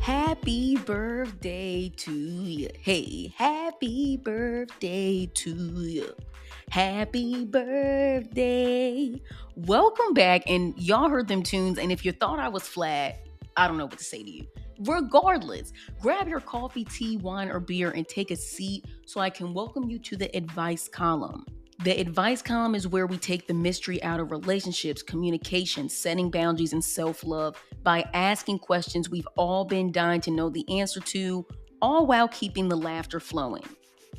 Happy birthday to you. Hey, happy birthday to you. Happy birthday. Welcome back. And y'all heard them tunes. And if you thought I was flat, I don't know what to say to you. Regardless, grab your coffee, tea, wine, or beer and take a seat so I can welcome you to the advice column. The advice column is where we take the mystery out of relationships, communication, setting boundaries, and self love by asking questions we've all been dying to know the answer to, all while keeping the laughter flowing.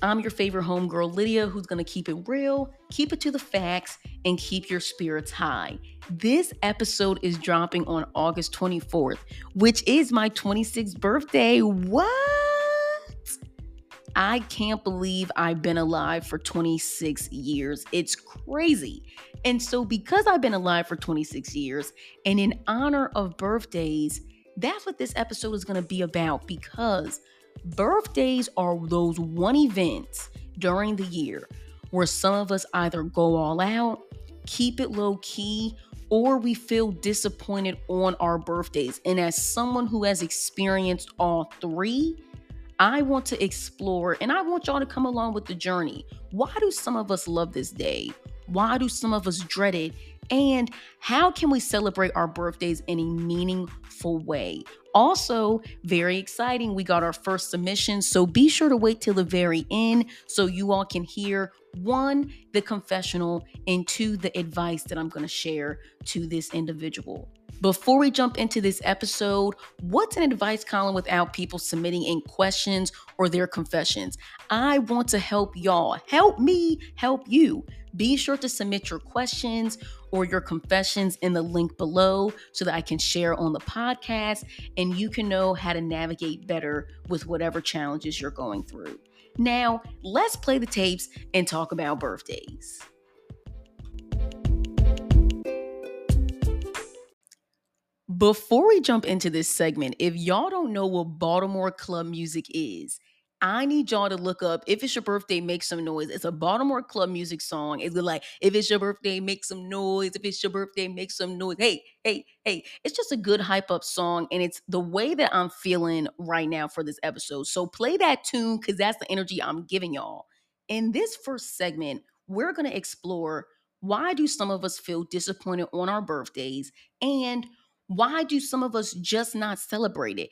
I'm your favorite homegirl, Lydia, who's gonna keep it real, keep it to the facts, and keep your spirits high. This episode is dropping on August 24th, which is my 26th birthday. What? I can't believe I've been alive for 26 years. It's crazy. And so, because I've been alive for 26 years, and in honor of birthdays, that's what this episode is going to be about because birthdays are those one events during the year where some of us either go all out, keep it low key, or we feel disappointed on our birthdays. And as someone who has experienced all three, I want to explore and I want y'all to come along with the journey. Why do some of us love this day? Why do some of us dread it? And how can we celebrate our birthdays in a meaningful way? Also, very exciting, we got our first submission. So be sure to wait till the very end so you all can hear one, the confessional, and two, the advice that I'm going to share to this individual. Before we jump into this episode, what's an advice column without people submitting in questions or their confessions? I want to help y'all. Help me help you. Be sure to submit your questions or your confessions in the link below so that I can share on the podcast and you can know how to navigate better with whatever challenges you're going through. Now, let's play the tapes and talk about birthdays. Before we jump into this segment, if y'all don't know what Baltimore club music is, I need y'all to look up if it's your birthday, make some noise. It's a Baltimore club music song. It's like if it's your birthday, make some noise. If it's your birthday, make some noise. Hey, hey, hey. It's just a good hype up song, and it's the way that I'm feeling right now for this episode. So play that tune because that's the energy I'm giving y'all. In this first segment, we're gonna explore why do some of us feel disappointed on our birthdays and why do some of us just not celebrate it?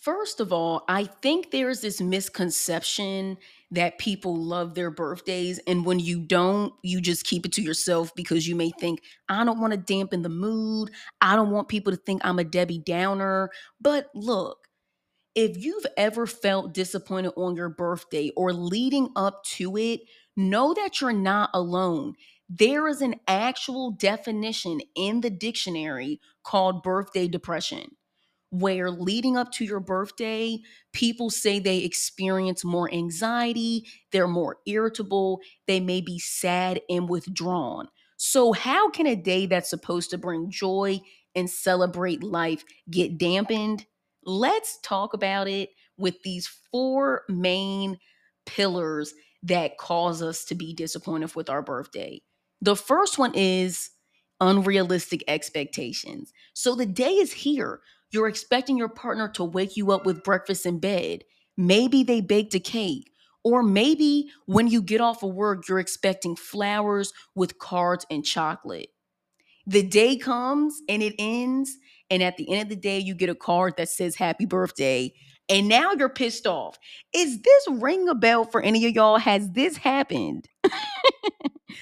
First of all, I think there's this misconception that people love their birthdays. And when you don't, you just keep it to yourself because you may think, I don't want to dampen the mood. I don't want people to think I'm a Debbie Downer. But look, if you've ever felt disappointed on your birthday or leading up to it, know that you're not alone. There is an actual definition in the dictionary called birthday depression, where leading up to your birthday, people say they experience more anxiety, they're more irritable, they may be sad and withdrawn. So, how can a day that's supposed to bring joy and celebrate life get dampened? Let's talk about it with these four main pillars that cause us to be disappointed with our birthday. The first one is unrealistic expectations. So the day is here. You're expecting your partner to wake you up with breakfast in bed. Maybe they baked a cake. Or maybe when you get off of work, you're expecting flowers with cards and chocolate. The day comes and it ends. And at the end of the day, you get a card that says happy birthday. And now you're pissed off. Is this ring a bell for any of y'all? Has this happened?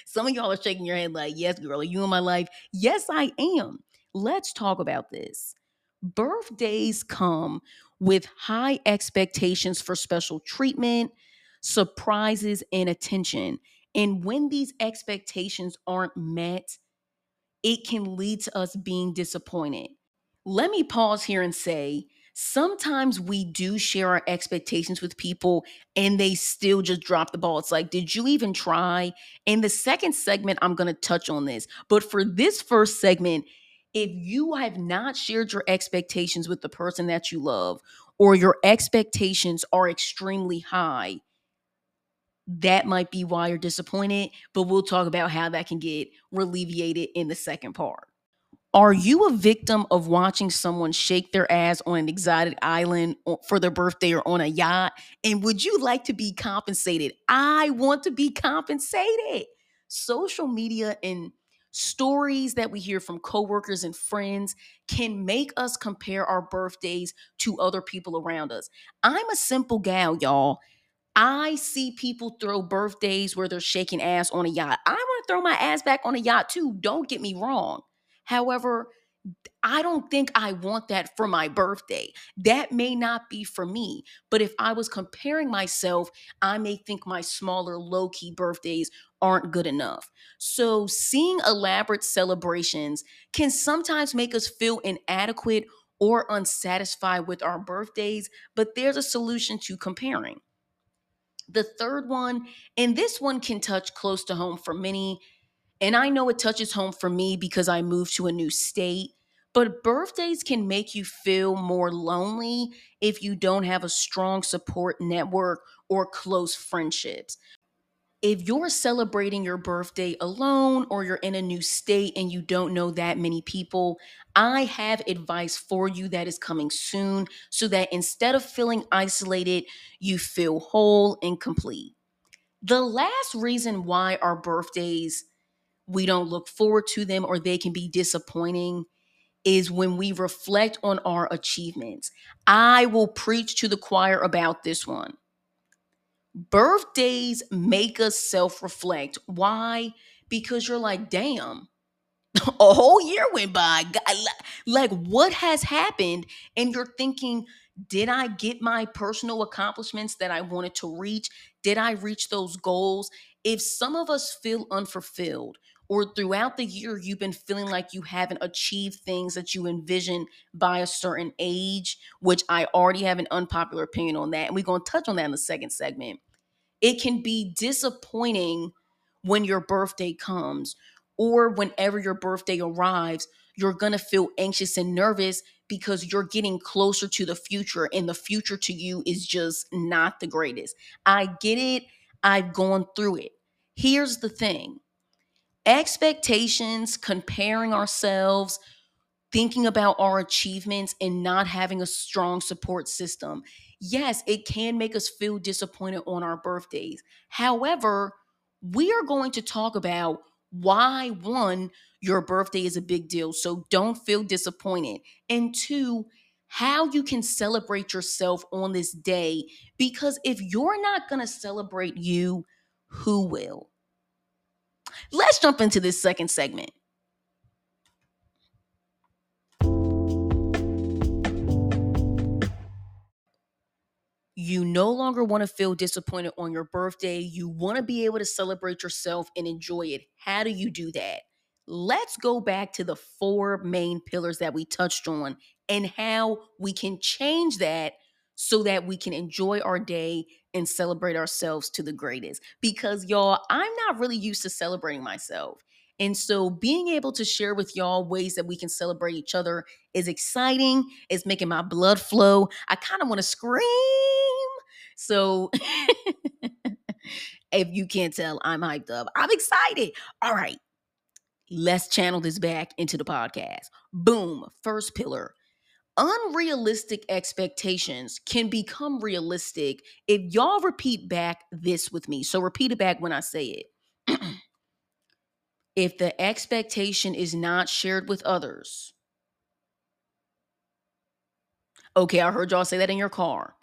Some of y'all are shaking your head like, yes, girl, are you in my life? Yes, I am. Let's talk about this. Birthdays come with high expectations for special treatment, surprises, and attention. And when these expectations aren't met, it can lead to us being disappointed. Let me pause here and say sometimes we do share our expectations with people and they still just drop the ball. It's like, did you even try? In the second segment, I'm going to touch on this. But for this first segment, if you have not shared your expectations with the person that you love, or your expectations are extremely high, that might be why you're disappointed. But we'll talk about how that can get alleviated in the second part. Are you a victim of watching someone shake their ass on an exotic island for their birthday or on a yacht? And would you like to be compensated? I want to be compensated. Social media and stories that we hear from coworkers and friends can make us compare our birthdays to other people around us. I'm a simple gal, y'all. I see people throw birthdays where they're shaking ass on a yacht. I want to throw my ass back on a yacht too. Don't get me wrong. However, I don't think I want that for my birthday. That may not be for me. But if I was comparing myself, I may think my smaller, low key birthdays aren't good enough. So, seeing elaborate celebrations can sometimes make us feel inadequate or unsatisfied with our birthdays, but there's a solution to comparing. The third one, and this one can touch close to home for many, and I know it touches home for me because I moved to a new state. But birthdays can make you feel more lonely if you don't have a strong support network or close friendships. If you're celebrating your birthday alone or you're in a new state and you don't know that many people, I have advice for you that is coming soon so that instead of feeling isolated, you feel whole and complete. The last reason why our birthdays we don't look forward to them or they can be disappointing is when we reflect on our achievements. I will preach to the choir about this one. Birthdays make us self reflect. Why? Because you're like, damn, a whole year went by. Like, what has happened? And you're thinking, did I get my personal accomplishments that I wanted to reach? Did I reach those goals? If some of us feel unfulfilled, or throughout the year you've been feeling like you haven't achieved things that you envision by a certain age, which I already have an unpopular opinion on that. And we're going to touch on that in the second segment. It can be disappointing when your birthday comes or whenever your birthday arrives, you're going to feel anxious and nervous because you're getting closer to the future and the future to you is just not the greatest. I get it. I've gone through it. Here's the thing expectations, comparing ourselves, thinking about our achievements, and not having a strong support system. Yes, it can make us feel disappointed on our birthdays. However, we are going to talk about why one, your birthday is a big deal, so don't feel disappointed. And two, how you can celebrate yourself on this day because if you're not going to celebrate you, who will? Let's jump into this second segment. You no longer want to feel disappointed on your birthday. You want to be able to celebrate yourself and enjoy it. How do you do that? Let's go back to the four main pillars that we touched on and how we can change that so that we can enjoy our day and celebrate ourselves to the greatest. Because, y'all, I'm not really used to celebrating myself. And so being able to share with y'all ways that we can celebrate each other is exciting. It's making my blood flow. I kind of want to scream. So if you can't tell, I'm hyped up. I'm excited. All right. Let's channel this back into the podcast. Boom. First pillar unrealistic expectations can become realistic if y'all repeat back this with me. So repeat it back when I say it. if the expectation is not shared with others, okay, I heard y'all say that in your car.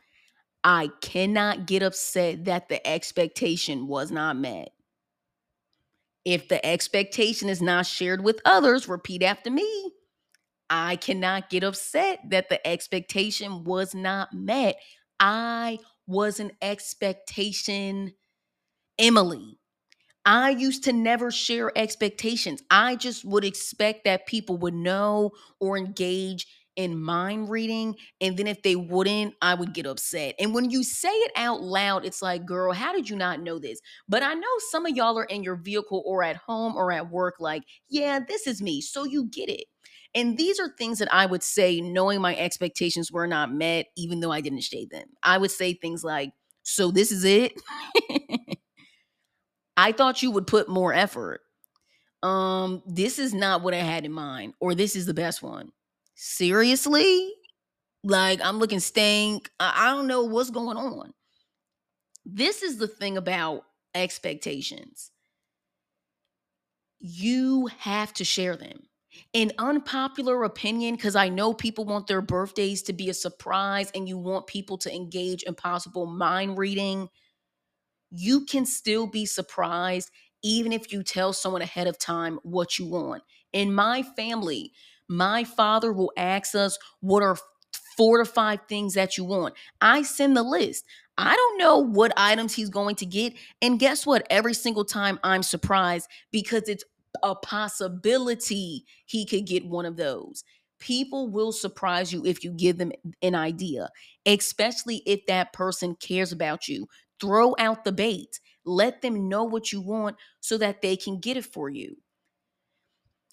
I cannot get upset that the expectation was not met. If the expectation is not shared with others, repeat after me. I cannot get upset that the expectation was not met. I was an expectation Emily. I used to never share expectations. I just would expect that people would know or engage in mind reading. And then if they wouldn't, I would get upset. And when you say it out loud, it's like, girl, how did you not know this? But I know some of y'all are in your vehicle or at home or at work, like, yeah, this is me. So you get it. And these are things that I would say, knowing my expectations were not met, even though I didn't shade them. I would say things like, So this is it? I thought you would put more effort. um, this is not what I had in mind, or this is the best one. Seriously? Like, I'm looking stank. I, I don't know what's going on. This is the thing about expectations. You have to share them. An unpopular opinion, because I know people want their birthdays to be a surprise and you want people to engage in possible mind reading. You can still be surprised even if you tell someone ahead of time what you want. In my family, my father will ask us what are four to five things that you want. I send the list. I don't know what items he's going to get. And guess what? Every single time I'm surprised because it's a possibility he could get one of those. People will surprise you if you give them an idea, especially if that person cares about you. Throw out the bait. Let them know what you want so that they can get it for you.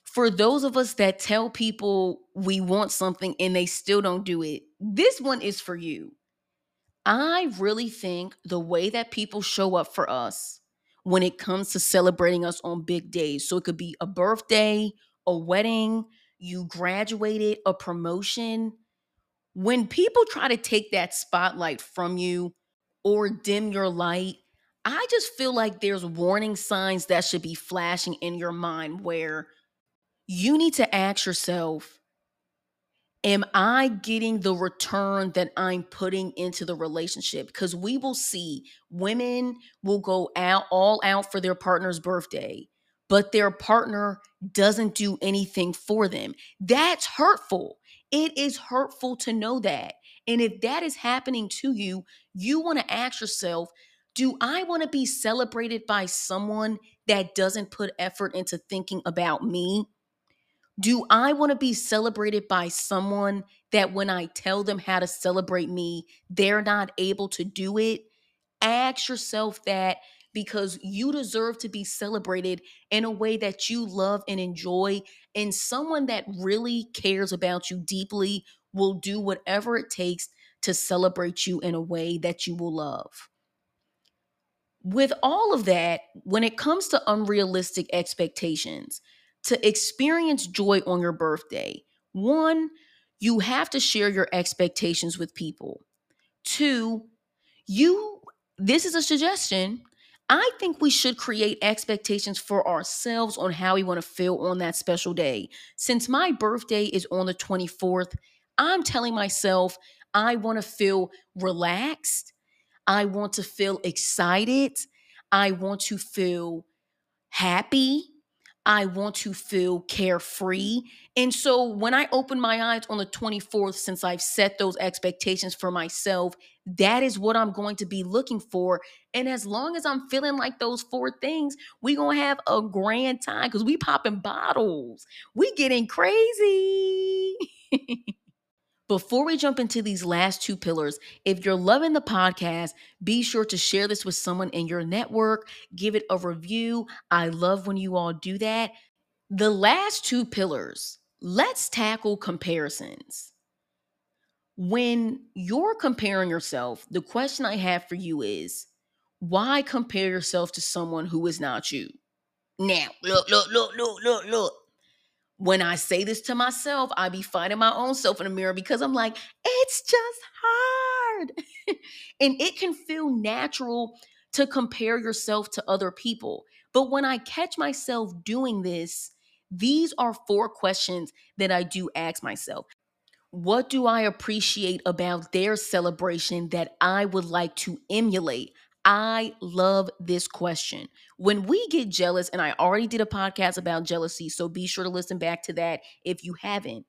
For those of us that tell people we want something and they still don't do it, this one is for you. I really think the way that people show up for us when it comes to celebrating us on big days, so it could be a birthday, a wedding, you graduated, a promotion. When people try to take that spotlight from you or dim your light, I just feel like there's warning signs that should be flashing in your mind where you need to ask yourself Am I getting the return that I'm putting into the relationship? Because we will see women will go out all out for their partner's birthday, but their partner doesn't do anything for them. That's hurtful. It is hurtful to know that. And if that is happening to you, you want to ask yourself, do I want to be celebrated by someone that doesn't put effort into thinking about me? Do I want to be celebrated by someone that when I tell them how to celebrate me, they're not able to do it? Ask yourself that because you deserve to be celebrated in a way that you love and enjoy. And someone that really cares about you deeply will do whatever it takes to celebrate you in a way that you will love. With all of that, when it comes to unrealistic expectations, to experience joy on your birthday, one, you have to share your expectations with people. Two, you, this is a suggestion. I think we should create expectations for ourselves on how we want to feel on that special day. Since my birthday is on the 24th, I'm telling myself I want to feel relaxed. I want to feel excited. I want to feel happy. I want to feel carefree. And so when I open my eyes on the 24th, since I've set those expectations for myself, that is what I'm going to be looking for. And as long as I'm feeling like those four things, we to have a grand time because we popping bottles. We getting crazy. Before we jump into these last two pillars, if you're loving the podcast, be sure to share this with someone in your network, give it a review. I love when you all do that. The last two pillars, let's tackle comparisons. When you're comparing yourself, the question I have for you is why compare yourself to someone who is not you? Now, look, look, look, look, look, look when I say this to myself, I be fighting my own self in the mirror because I'm like, it's just hard. and it can feel natural to compare yourself to other people. But when I catch myself doing this, these are four questions that I do ask myself. What do I appreciate about their celebration that I would like to emulate? I love this question. When we get jealous, and I already did a podcast about jealousy, so be sure to listen back to that if you haven't.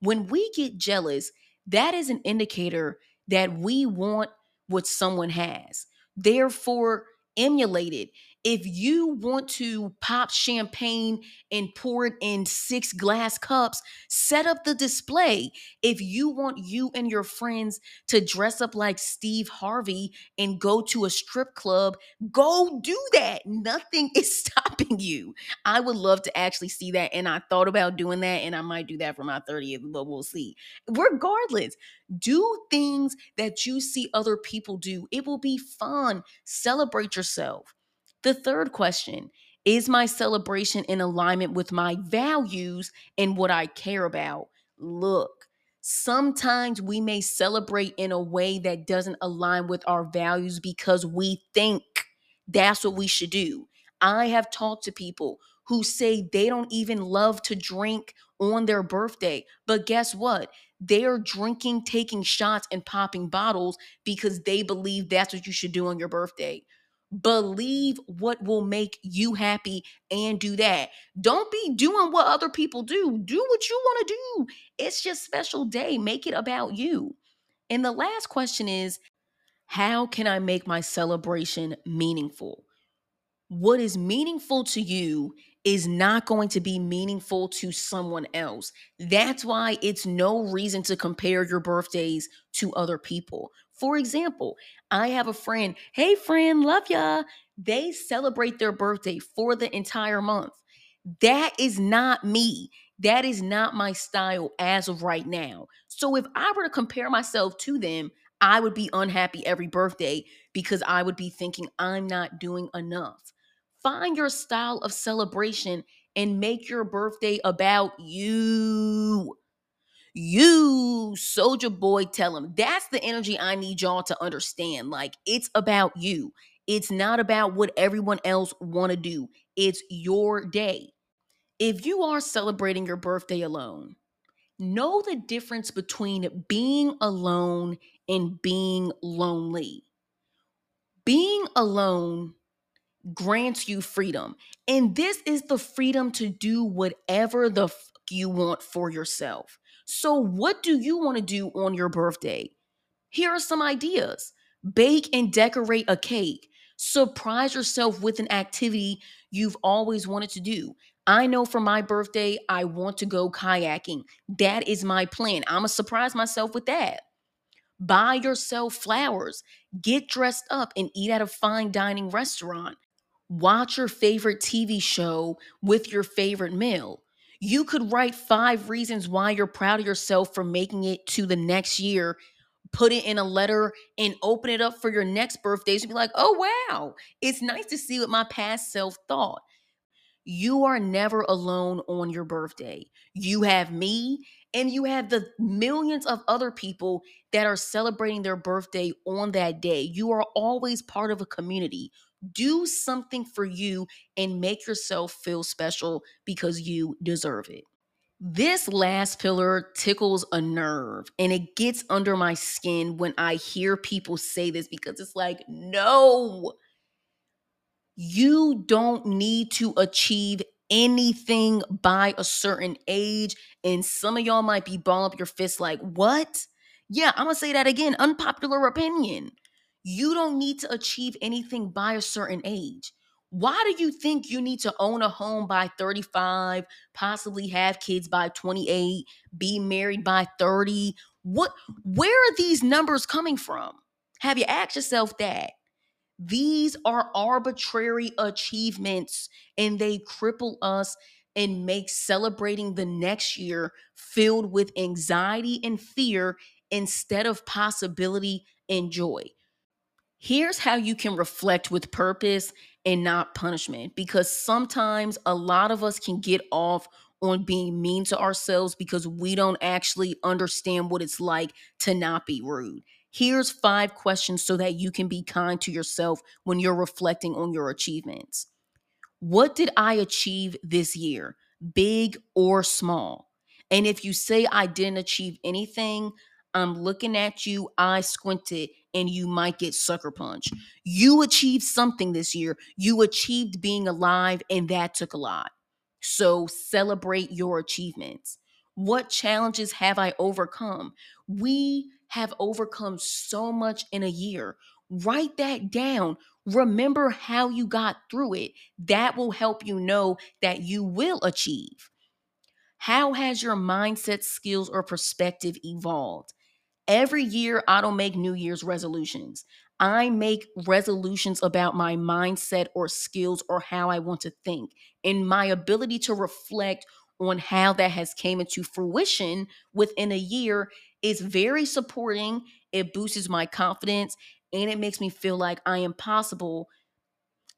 When we get jealous, that is an indicator that we want what someone has. Therefore, emulate it. If you want to pop champagne and pour it in six glass cups, set up the display. If you want you and your friends to dress up like Steve Harvey and go to a strip club, go do that. Nothing is stopping you. I would love to actually see that. And I thought about doing that, and I might do that for my 30th, but we'll see. Regardless, do things that you see other people do. It will be fun. Celebrate yourself. The third question Is my celebration in alignment with my values and what I care about? Look, sometimes we may celebrate in a way that doesn't align with our values because we think that's what we should do. I have talked to people who say they don't even love to drink on their birthday. But guess what? They're drinking, taking shots, and popping bottles because they believe that's what you should do on your birthday. Believe what will make you happy and do that. Don't be doing what other people do. Do what you want to do. It's just special day. Make it about you. And the last question is how can I make my celebration meaningful? What is meaningful to you is not going to be meaningful to someone else. That's why it's no reason to compare your birthdays to other people. For example, I have a friend, hey friend, love ya. They celebrate their birthday for the entire month. That is not me. That is not my style as of right now. So if I were to compare myself to them, I would be unhappy every birthday because I would be thinking I'm not doing enough. Find your style of celebration and make your birthday about you. You, Soulja Boy, tell him. That's the energy I need y'all to understand. Like, it's about you. It's not about what everyone else want to do. It's your day. If you are celebrating your birthday alone, know the difference between being alone and being lonely. Being alone grants you freedom. And this is the freedom to do whatever the you want for yourself. So, what do you want to do on your birthday? Here are some ideas bake and decorate a cake, surprise yourself with an activity you've always wanted to do. I know for my birthday, I want to go kayaking. That is my plan. I'm going to surprise myself with that. Buy yourself flowers, get dressed up, and eat at a fine dining restaurant watch your favorite TV show with your favorite meal. You could write five reasons why you're proud of yourself for making it to the next year, put it in a letter, and open it up for your next birthdays and be like, oh, wow, it's nice to see what my past self thought. You are never alone on your birthday. You have me, and you have the millions of other people that are celebrating their birthday on that day. You are always part of a community do something for you and make yourself feel special because you deserve it. This last pillar tickles a nerve and it gets under my skin when I hear people say this because it's like, no, you don't need to achieve anything by a certain age. And some of y'all might be balling up your fists like, what? Yeah, I'm gonna say that again. Unpopular opinion you don't need to achieve anything by a certain age. Why do you think you need to own a home by 35, possibly have kids by 28, be married by 30? What where are these numbers coming from? Have you asked yourself that? These are arbitrary achievements and they cripple us and make celebrating the next year filled with anxiety and fear instead of possibility and joy. Here's how you can reflect with purpose and not punishment because sometimes a lot of us can get off on being mean to ourselves because we don't actually understand what it's like to not be rude. Here's five questions so that you can be kind to yourself when you're reflecting on your achievements. What did I achieve this year, big or small? And if you say I didn't achieve anything, I'm looking at you, I squinted, and you might get sucker punch. You achieved something this year. You achieved being alive, and that took a lot. So celebrate your achievements. What challenges have I overcome? We have overcome so much in a year. Write that down. Remember how you got through it. That will help you know that you will achieve. How has your mindset, skills, or perspective evolved? Every year, I don't make New Year's resolutions. I make resolutions about my mindset or skills or how I want to think and my ability to reflect on how that has came into fruition within a year is very supporting. It boosts my confidence and it makes me feel like I am possible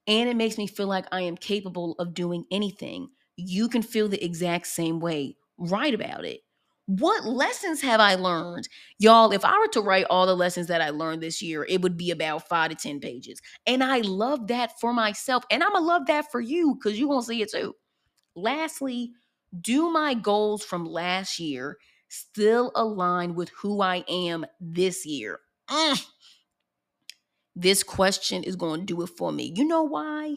and it makes me feel like I am capable of doing anything. You can feel the exact same way. Write about it. What lessons have I learned? Y'all, if I were to write all the lessons that I learned this year, it would be about five to 10 pages. And I love that for myself. And I'm going to love that for you because you're going to see it too. Lastly, do my goals from last year still align with who I am this year? Mm. This question is going to do it for me. You know why?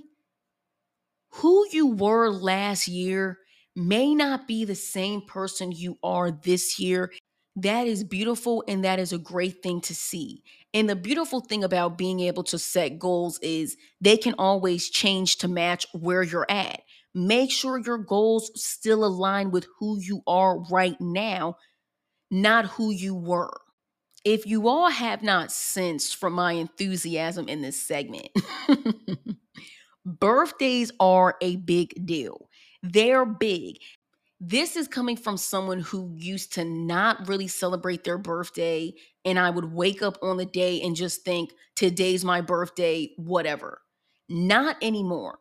Who you were last year may not be the same person you are this year. That is beautiful and that is a great thing to see. And the beautiful thing about being able to set goals is they can always change to match where you're at. Make sure your goals still align with who you are right now, not who you were. If you all have not sensed from my enthusiasm in this segment, birthdays are a big deal. They're big. This is coming from someone who used to not really celebrate their birthday. And I would wake up on the day and just think, today's my birthday, whatever. Not anymore.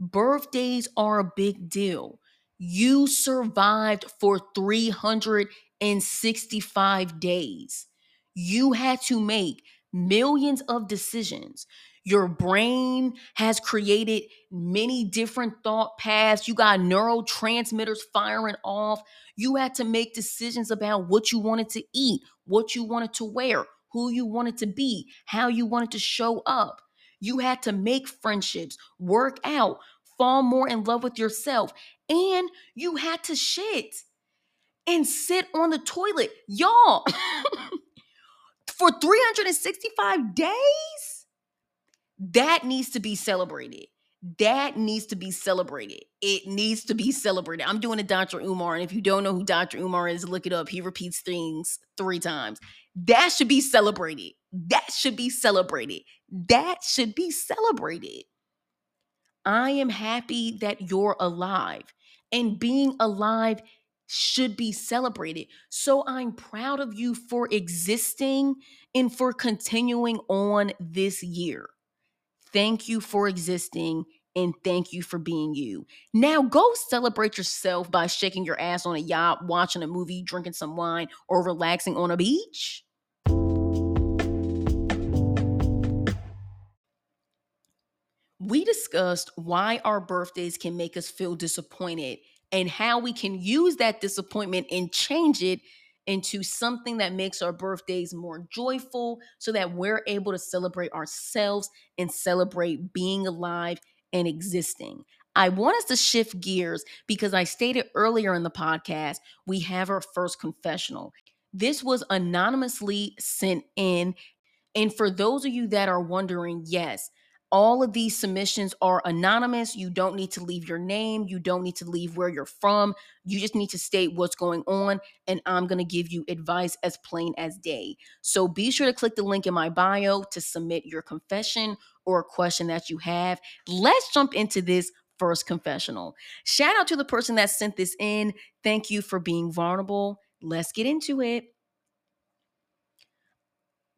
Birthdays are a big deal. You survived for 365 days. You had to make millions of decisions. Your brain has created many different thought paths. You got neurotransmitters firing off. You had to make decisions about what you wanted to eat, what you wanted to wear, who you wanted to be, how you wanted to show up. You had to make friendships, work out, fall more in love with yourself, and you had to shit and sit on the toilet. Y'all, for 365 days? That needs to be celebrated. That needs to be celebrated. It needs to be celebrated. I'm doing a Dr. Umar, and if you don't know who Dr. Umar is, look it up. He repeats things three times. That should be celebrated. That should be celebrated. That should be celebrated. I am happy that you're alive, and being alive should be celebrated. So I'm proud of you for existing and for continuing on this year. Thank you for existing and thank you for being you. Now go celebrate yourself by shaking your ass on a yacht, watching a movie, drinking some wine, or relaxing on a beach. We discussed why our birthdays can make us feel disappointed and how we can use that disappointment and change it into something that makes our birthdays more joyful so that we're able to celebrate ourselves and celebrate being alive and existing. I want us to shift gears because I stated earlier in the podcast, we have our first confessional. This was anonymously sent in. And for those of you that are wondering, yes, all of these submissions are anonymous. You don't need to leave your name. You don't need to leave where you're from. You just need to state what's going on. And I'm going to give you advice as plain as day. So be sure to click the link in my bio to submit your confession or a question that you have. Let's jump into this first confessional. Shout out to the person that sent this in. Thank you for being vulnerable. Let's get into it.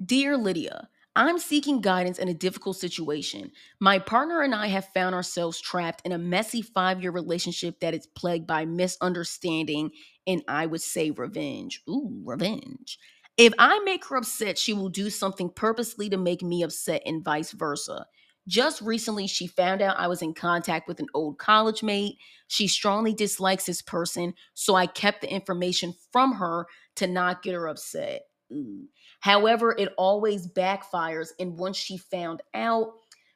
Dear Lydia, I'm seeking guidance in a difficult situation. My partner and I have found ourselves trapped in a messy five year relationship that is plagued by misunderstanding and I would say revenge. Ooh, revenge. If I make her upset, she will do something purposely to make me upset and vice versa. Just recently, she found out I was in contact with an old college mate. She strongly dislikes this person, so I kept the information from her to not get her upset. Ooh. However, it always backfires. And once she found out,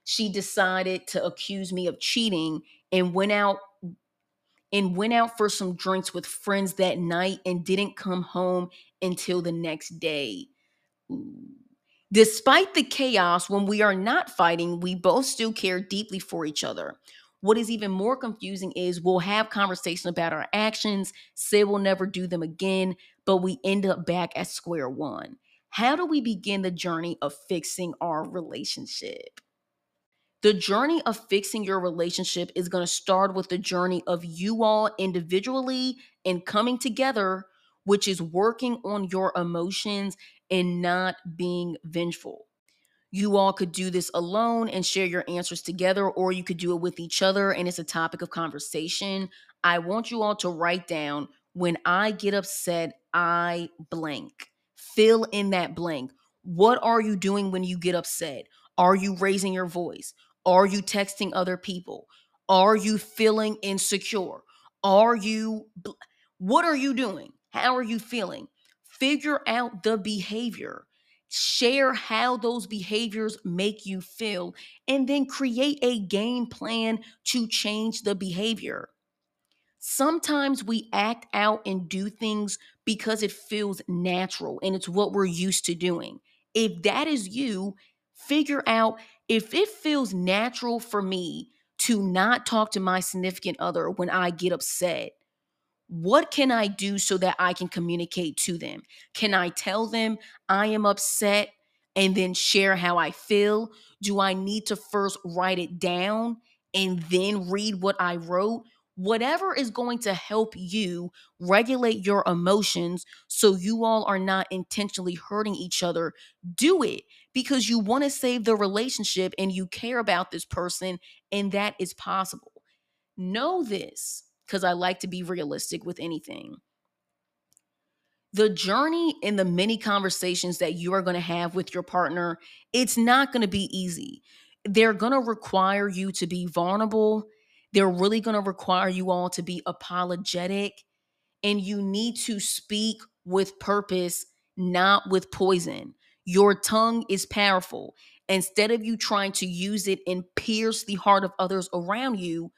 she decided to accuse me of cheating and went out and went out for some drinks with friends that night and didn't come home until the next day. Despite the chaos, when we are not fighting, we both still care deeply for each other. What is even more confusing is we'll have conversation about our actions, say we'll never do them again, but we end up back at square one. How do we begin the journey of fixing our relationship? The journey of fixing your relationship is going to start with the journey of you all individually and coming together, which is working on your emotions and not being vengeful. You all could do this alone and share your answers together, or you could do it with each other and it's a topic of conversation. I want you all to write down when I get upset, I blank. Fill in that blank. What are you doing when you get upset? Are you raising your voice? Are you texting other people? Are you feeling insecure? Are you, what are you doing? How are you feeling? Figure out the behavior. Share how those behaviors make you feel, and then create a game plan to change the behavior. Sometimes we act out and do things because it feels natural and it's what we're used to doing. If that is you, figure out if it feels natural for me to not talk to my significant other when I get upset, what can I do so that I can communicate to them? Can I tell them I am upset and then share how I feel? Do I need to first write it down and then read what I wrote? Whatever is going to help you regulate your emotions so you all are not intentionally hurting each other, do it because you want to save the relationship and you care about this person, and that is possible. Know this because I like to be realistic with anything. The journey and the many conversations that you are going to have with your partner, it's not going to be easy. They're going to require you to be vulnerable. They're really going to require you all to be apologetic. And you need to speak with purpose, not with poison. Your tongue is powerful. Instead of you trying to use it and pierce the heart of others around you,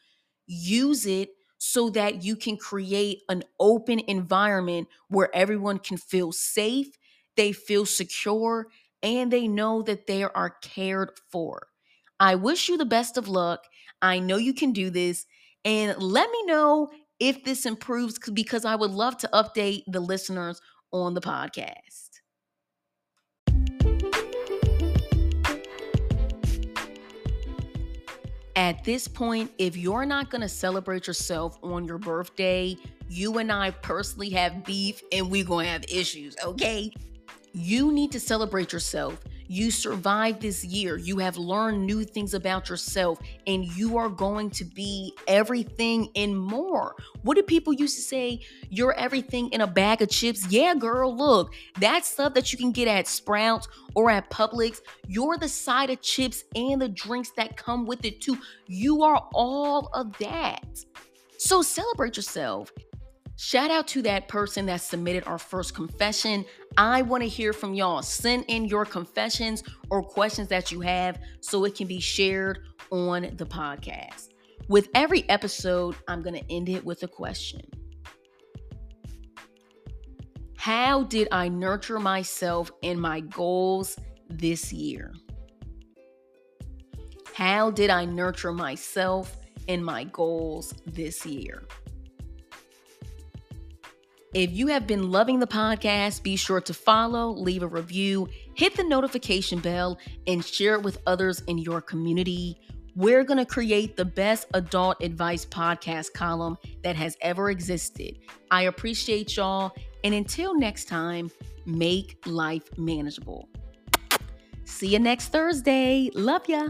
use it so that you can create an open environment where everyone can feel safe, they feel secure, and they know that they are cared for. I wish you the best of luck. I know you can do this. And let me know if this improves because I would love to update the listeners on the podcast. At this point, if you're not going to celebrate yourself on your birthday, you and I personally have beef and we're going to have issues, okay? You need to celebrate yourself. You survived this year. You have learned new things about yourself, and you are going to be everything and more. What do people used to say? You're everything in a bag of chips. Yeah, girl, look, that stuff that you can get at Sprouts or at Publix, you're the side of chips and the drinks that come with it too. You are all of that. So celebrate yourself. Shout out to that person that submitted our first confession. I want to hear from y'all. Send in your confessions or questions that you have so it can be shared on the podcast. With every episode, I'm going to end it with a question How did I nurture myself and my goals this year? How did I nurture myself and my goals this year? If you have been loving the podcast, be sure to follow, leave a review, hit the notification bell, and share it with others in your community. We're going to create the best adult advice podcast column that has ever existed. I appreciate y'all. And until next time, make life manageable. See you next Thursday. Love ya.